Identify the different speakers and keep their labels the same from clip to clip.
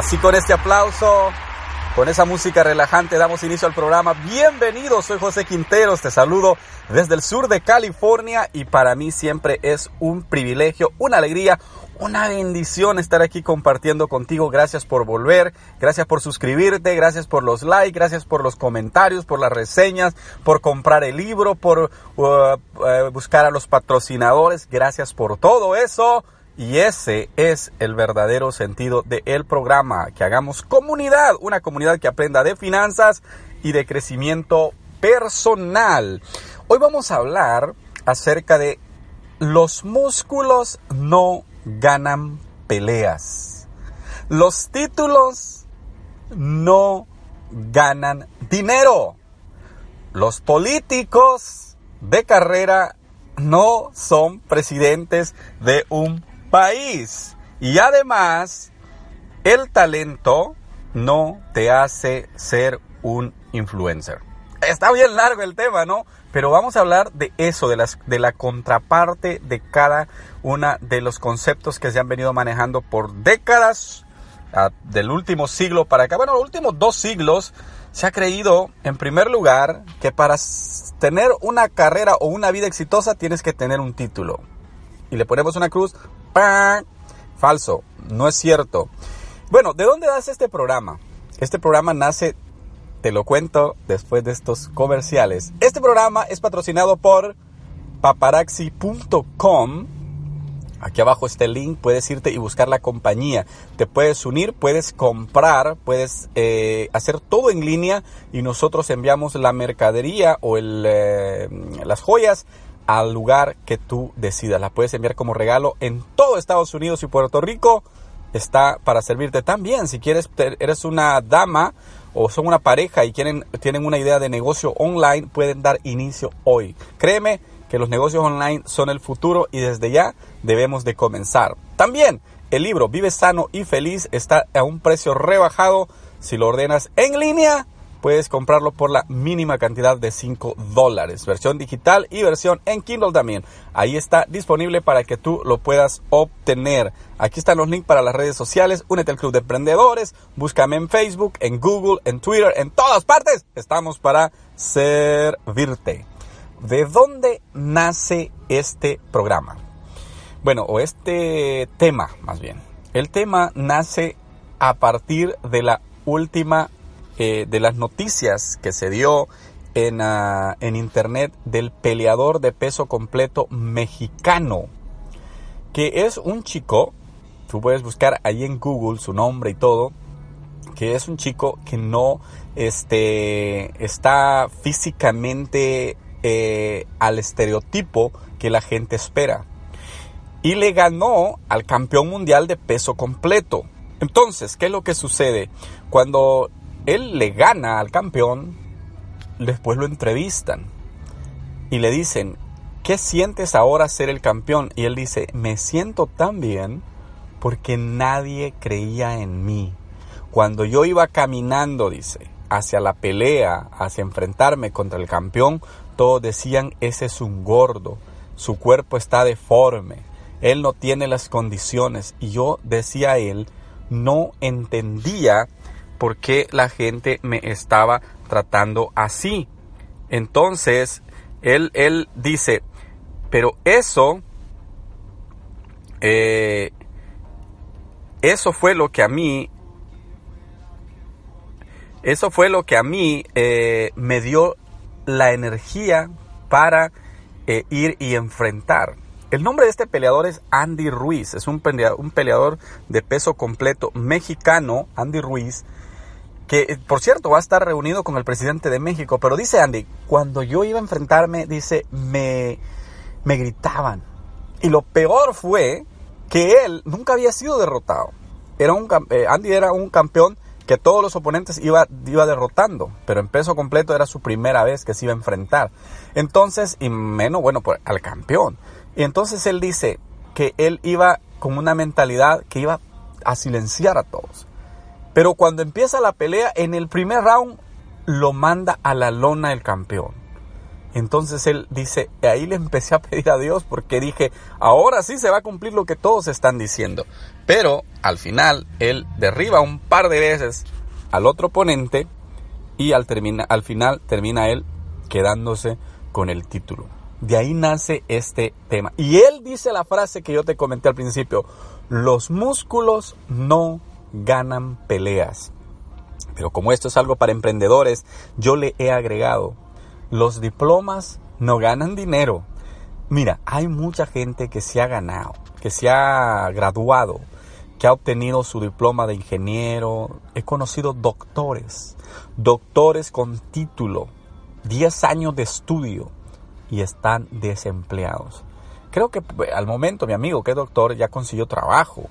Speaker 1: Así con este aplauso, con esa música relajante, damos inicio al programa. Bienvenido, soy José Quinteros, te saludo desde el sur de California y para mí siempre es un privilegio, una alegría, una bendición estar aquí compartiendo contigo. Gracias por volver, gracias por suscribirte, gracias por los likes, gracias por los comentarios, por las reseñas, por comprar el libro, por uh, uh, buscar a los patrocinadores. Gracias por todo eso. Y ese es el verdadero sentido del programa, que hagamos comunidad, una comunidad que aprenda de finanzas y de crecimiento personal. Hoy vamos a hablar acerca de los músculos no ganan peleas. Los títulos no ganan dinero. Los políticos de carrera no son presidentes de un país. Y además, el talento no te hace ser un influencer. Está bien largo el tema, ¿no? Pero vamos a hablar de eso, de, las, de la contraparte de cada uno de los conceptos que se han venido manejando por décadas, del último siglo para acá. Bueno, los últimos dos siglos se ha creído, en primer lugar, que para tener una carrera o una vida exitosa tienes que tener un título. Y le ponemos una cruz Falso, no es cierto. Bueno, ¿de dónde nace este programa? Este programa nace, te lo cuento después de estos comerciales. Este programa es patrocinado por paparaxi.com. Aquí abajo está el link, puedes irte y buscar la compañía. Te puedes unir, puedes comprar, puedes eh, hacer todo en línea y nosotros enviamos la mercadería o eh, las joyas al lugar que tú decidas. La puedes enviar como regalo en todo Estados Unidos y Puerto Rico. Está para servirte también. Si quieres, eres una dama o son una pareja y quieren, tienen una idea de negocio online, pueden dar inicio hoy. Créeme que los negocios online son el futuro y desde ya debemos de comenzar. También el libro Vive sano y feliz está a un precio rebajado si lo ordenas en línea puedes comprarlo por la mínima cantidad de 5 dólares. Versión digital y versión en Kindle también. Ahí está disponible para que tú lo puedas obtener. Aquí están los links para las redes sociales. Únete al Club de Emprendedores. Búscame en Facebook, en Google, en Twitter, en todas partes. Estamos para servirte. ¿De dónde nace este programa? Bueno, o este tema más bien. El tema nace a partir de la última eh, de las noticias que se dio en, ah, en internet del peleador de peso completo mexicano, que es un chico, tú puedes buscar ahí en Google su nombre y todo, que es un chico que no este, está físicamente eh, al estereotipo que la gente espera. Y le ganó al campeón mundial de peso completo. Entonces, ¿qué es lo que sucede? Cuando él le gana al campeón, después lo entrevistan y le dicen, ¿qué sientes ahora ser el campeón? Y él dice, me siento tan bien porque nadie creía en mí. Cuando yo iba caminando, dice, hacia la pelea, hacia enfrentarme contra el campeón, todos decían, ese es un gordo, su cuerpo está deforme, él no tiene las condiciones. Y yo decía él, no entendía por qué la gente me estaba tratando así. Entonces, él, él dice, pero eso, eh, eso fue lo que a mí, eso fue lo que a mí eh, me dio la energía para eh, ir y enfrentar. El nombre de este peleador es Andy Ruiz, es un peleador, un peleador de peso completo mexicano, Andy Ruiz, que por cierto va a estar reunido con el presidente de México, pero dice Andy, cuando yo iba a enfrentarme, dice, me, me gritaban. Y lo peor fue que él nunca había sido derrotado. Era un, eh, Andy era un campeón que todos los oponentes iba, iba derrotando, pero en peso completo era su primera vez que se iba a enfrentar. Entonces, y menos, bueno, pues al campeón. Y entonces él dice que él iba con una mentalidad que iba a silenciar a todos. Pero cuando empieza la pelea, en el primer round lo manda a la lona el campeón. Entonces él dice, ahí le empecé a pedir a Dios porque dije, ahora sí se va a cumplir lo que todos están diciendo. Pero al final él derriba un par de veces al otro oponente y al, termina, al final termina él quedándose con el título. De ahí nace este tema. Y él dice la frase que yo te comenté al principio, los músculos no ganan peleas. Pero como esto es algo para emprendedores, yo le he agregado, los diplomas no ganan dinero. Mira, hay mucha gente que se ha ganado, que se ha graduado, que ha obtenido su diploma de ingeniero. He conocido doctores, doctores con título, 10 años de estudio y están desempleados. Creo que pues, al momento mi amigo que es doctor ya consiguió trabajo,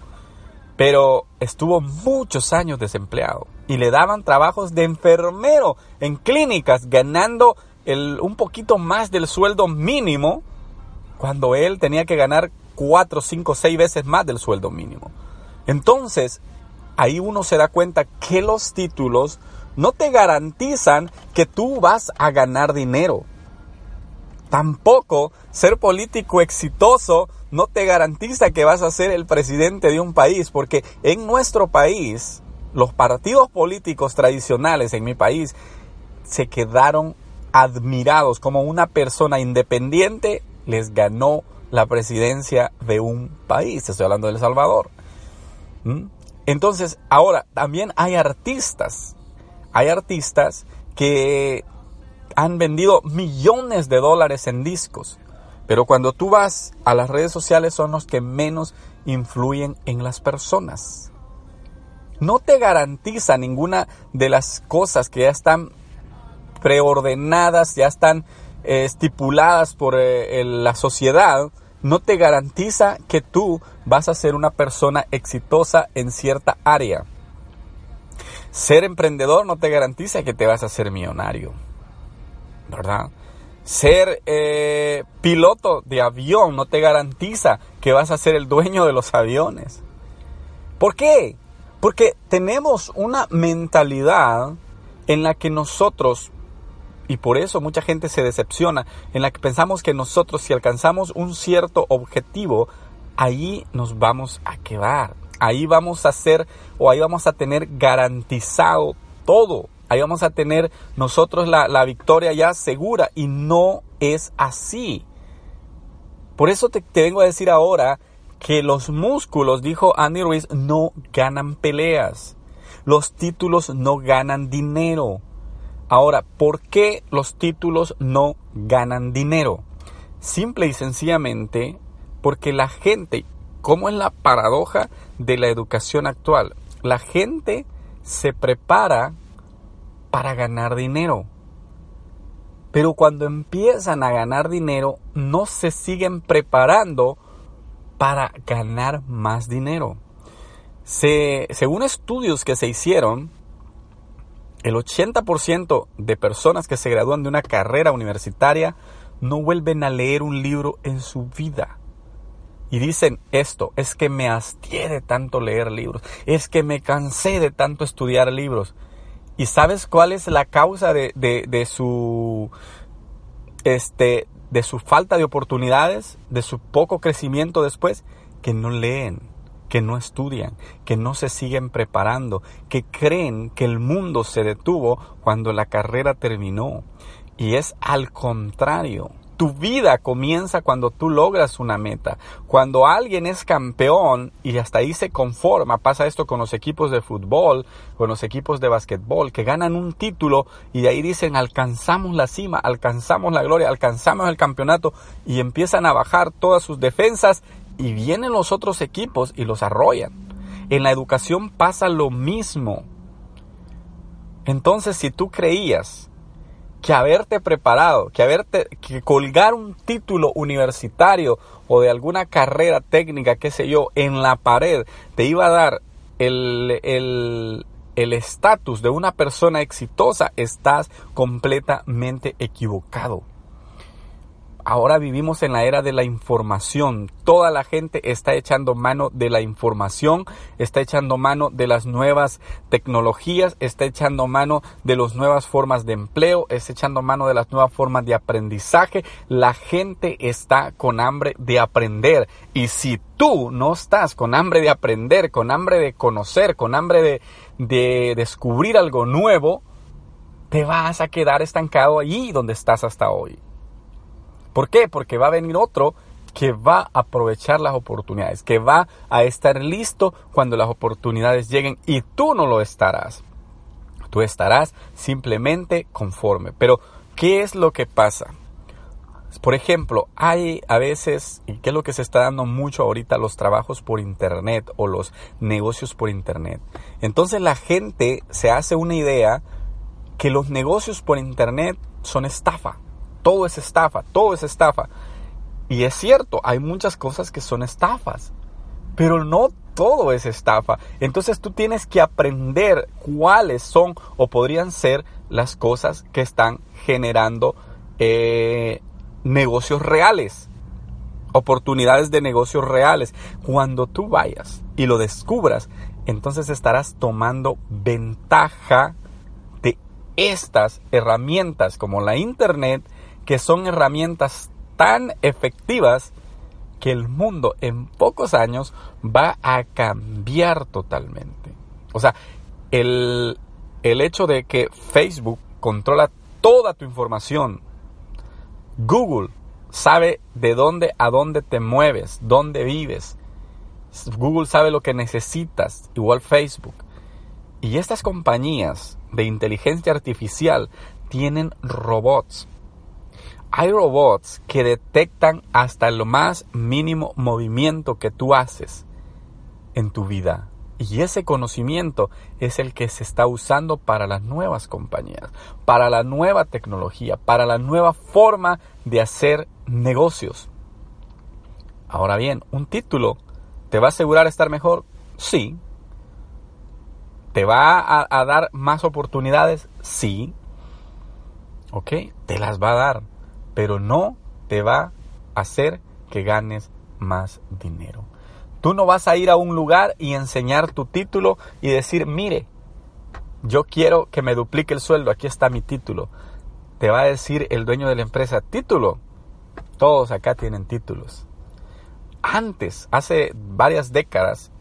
Speaker 1: pero estuvo muchos años desempleado y le daban trabajos de enfermero en clínicas ganando un poquito más del sueldo mínimo cuando él tenía que ganar 4, 5, 6 veces más del sueldo mínimo. Entonces, ahí uno se da cuenta que los títulos no te garantizan que tú vas a ganar dinero. Tampoco ser político exitoso no te garantiza que vas a ser el presidente de un país, porque en nuestro país, los partidos políticos tradicionales en mi país se quedaron admirados como una persona independiente les ganó la presidencia de un país. Estoy hablando de El Salvador. ¿Mm? Entonces, ahora también hay artistas. Hay artistas que han vendido millones de dólares en discos. Pero cuando tú vas a las redes sociales son los que menos influyen en las personas. No te garantiza ninguna de las cosas que ya están preordenadas, ya están eh, estipuladas por eh, la sociedad, no te garantiza que tú vas a ser una persona exitosa en cierta área. Ser emprendedor no te garantiza que te vas a ser millonario. ¿Verdad? Ser eh, piloto de avión no te garantiza que vas a ser el dueño de los aviones. ¿Por qué? Porque tenemos una mentalidad en la que nosotros, y por eso mucha gente se decepciona, en la que pensamos que nosotros si alcanzamos un cierto objetivo, ahí nos vamos a quedar. Ahí vamos a hacer o ahí vamos a tener garantizado todo. Ahí vamos a tener nosotros la, victoria ya segura y no es así. Por eso te, te vengo a decir ahora que los músculos, dijo Andy Ruiz, no ganan peleas. Los títulos no ganan dinero. Ahora, ¿por qué los títulos no ganan dinero? Simple y sencillamente porque la gente, como es la paradoja de la educación actual, la gente se prepara para ganar dinero. Pero cuando empiezan a ganar dinero, no se siguen preparando para ganar más dinero. según estudios que se hicieron, el 80% de personas que se gradúan de una carrera universitaria no vuelven a leer un libro en su vida. Y dicen esto, es que me hastié de tanto leer libros, es que me cansé de tanto estudiar libros. ¿Y sabes cuál es la causa de, de, su este de su falta de oportunidades, de su poco crecimiento después? Que no leen, que no estudian, que no se siguen preparando, que creen que el mundo se detuvo cuando la carrera terminó. Y es al contrario. Tu vida comienza cuando tú logras una meta. Cuando alguien es campeón y hasta ahí se conforma, pasa esto con los equipos de fútbol, con los equipos de básquetbol, que ganan un título y de ahí dicen alcanzamos la cima, alcanzamos la gloria, alcanzamos el campeonato y empiezan a bajar todas sus defensas y vienen los otros equipos y los arrollan. En la educación pasa lo mismo. Entonces, si tú creías que haberte preparado, que haberte, que colgar un título universitario o de alguna carrera técnica, qué sé yo, en la pared, te iba a dar el, el estatus de una persona exitosa, estás completamente equivocado. Ahora vivimos en la era de la información. Toda la gente está echando mano de la información, está echando mano de las nuevas tecnologías, está echando mano de las nuevas formas de empleo, está echando mano de las nuevas formas de aprendizaje. La gente está con hambre de aprender. Y si tú no estás con hambre de aprender, con hambre de conocer, con hambre de, de descubrir algo nuevo, te vas a quedar estancado allí donde estás hasta hoy. ¿Por qué? Porque va a venir otro que va a aprovechar las oportunidades, que va a estar listo cuando las oportunidades lleguen y tú no lo estarás. Tú estarás simplemente conforme. Pero, ¿qué es lo que pasa? Por ejemplo, hay a veces, y qué es lo que se está dando mucho ahorita, los trabajos por Internet o los negocios por Internet. Entonces la gente se hace una idea que los negocios por Internet son estafa todo es estafa, todo es estafa. Y es cierto, hay muchas cosas que son estafas, pero no todo es estafa. Entonces tú tienes que aprender cuáles son o podrían ser las cosas que están generando eh, negocios reales, oportunidades de negocios reales. Cuando tú vayas y lo descubras, entonces estarás tomando ventaja de estas herramientas como la Internet, que son herramientas tan efectivas que el mundo en pocos años va a cambiar totalmente. O sea, el, el hecho de que Facebook controla toda tu información, Google sabe de dónde a dónde te mueves, dónde vives, Google sabe lo que necesitas, igual Facebook. Y estas compañías de inteligencia artificial tienen robots hay robots que detectan hasta el más mínimo movimiento que tú haces en tu vida. Y ese conocimiento es el que se está usando para las nuevas compañías, para la nueva tecnología, para la nueva forma de hacer negocios. Ahora bien, un título te va a asegurar estar mejor, sí. ¿Te va a, a dar más oportunidades? Sí. ¿Ok? Te las va a dar pero no te va a hacer que ganes más dinero. Tú no vas a ir a un lugar y enseñar tu título y decir, mire, yo quiero que me duplique el sueldo, aquí está mi título. Te va a decir el dueño de la empresa, título. Todos acá tienen títulos. Antes, hace varias décadas,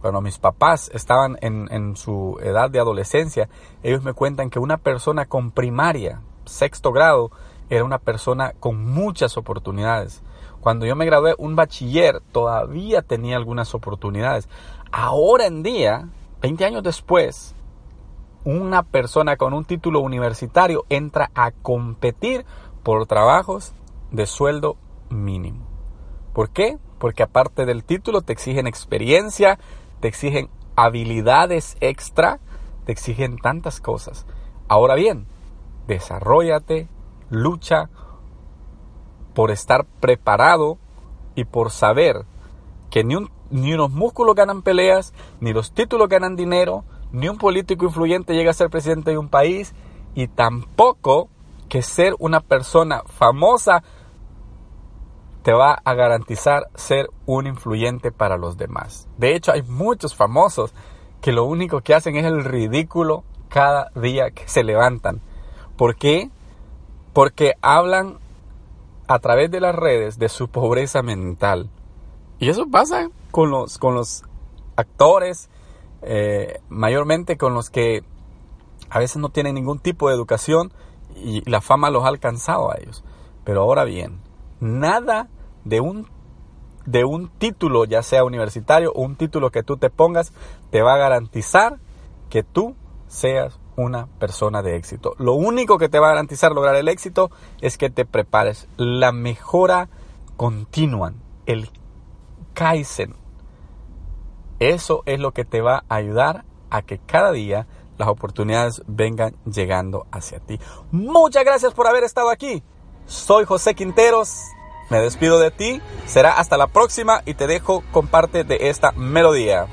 Speaker 1: cuando mis papás estaban en, en su edad de adolescencia, ellos me cuentan que una persona con primaria, sexto grado, era una persona con muchas oportunidades. Cuando yo me gradué, un bachiller todavía tenía algunas oportunidades. Ahora en día, 20 años después, una persona con un título universitario entra a competir por trabajos de sueldo mínimo. ¿Por qué? Porque aparte del título te exigen experiencia, te exigen habilidades extra, te exigen tantas cosas. Ahora bien, desarrollate, lucha por estar preparado y por saber que ni, ni unos músculos ganan peleas, ni los títulos ganan dinero, ni un político influyente llega a ser presidente de un país, y tampoco que ser una persona famosa te va a garantizar ser un influyente para los demás. De hecho, hay muchos famosos que lo único que hacen es el ridículo cada día que se levantan. ¿Por qué? Porque hablan a través de las redes de su pobreza mental. Y eso pasa con los, con los actores, eh, mayormente con los que a veces no tienen ningún tipo de educación y la fama los ha alcanzado a ellos. Pero ahora bien, nada de un, de un título, ya sea universitario o un título que tú te pongas, te va a garantizar que tú seas una persona de éxito. Lo único que te va a garantizar lograr el éxito es que te prepares. La mejora continua, el Kaizen. Eso es lo que te va a ayudar a que cada día las oportunidades vengan llegando hacia ti. Muchas gracias por haber estado aquí. Soy José Quinteros. Me despido de ti. Será hasta la próxima y te dejo con parte de esta melodía.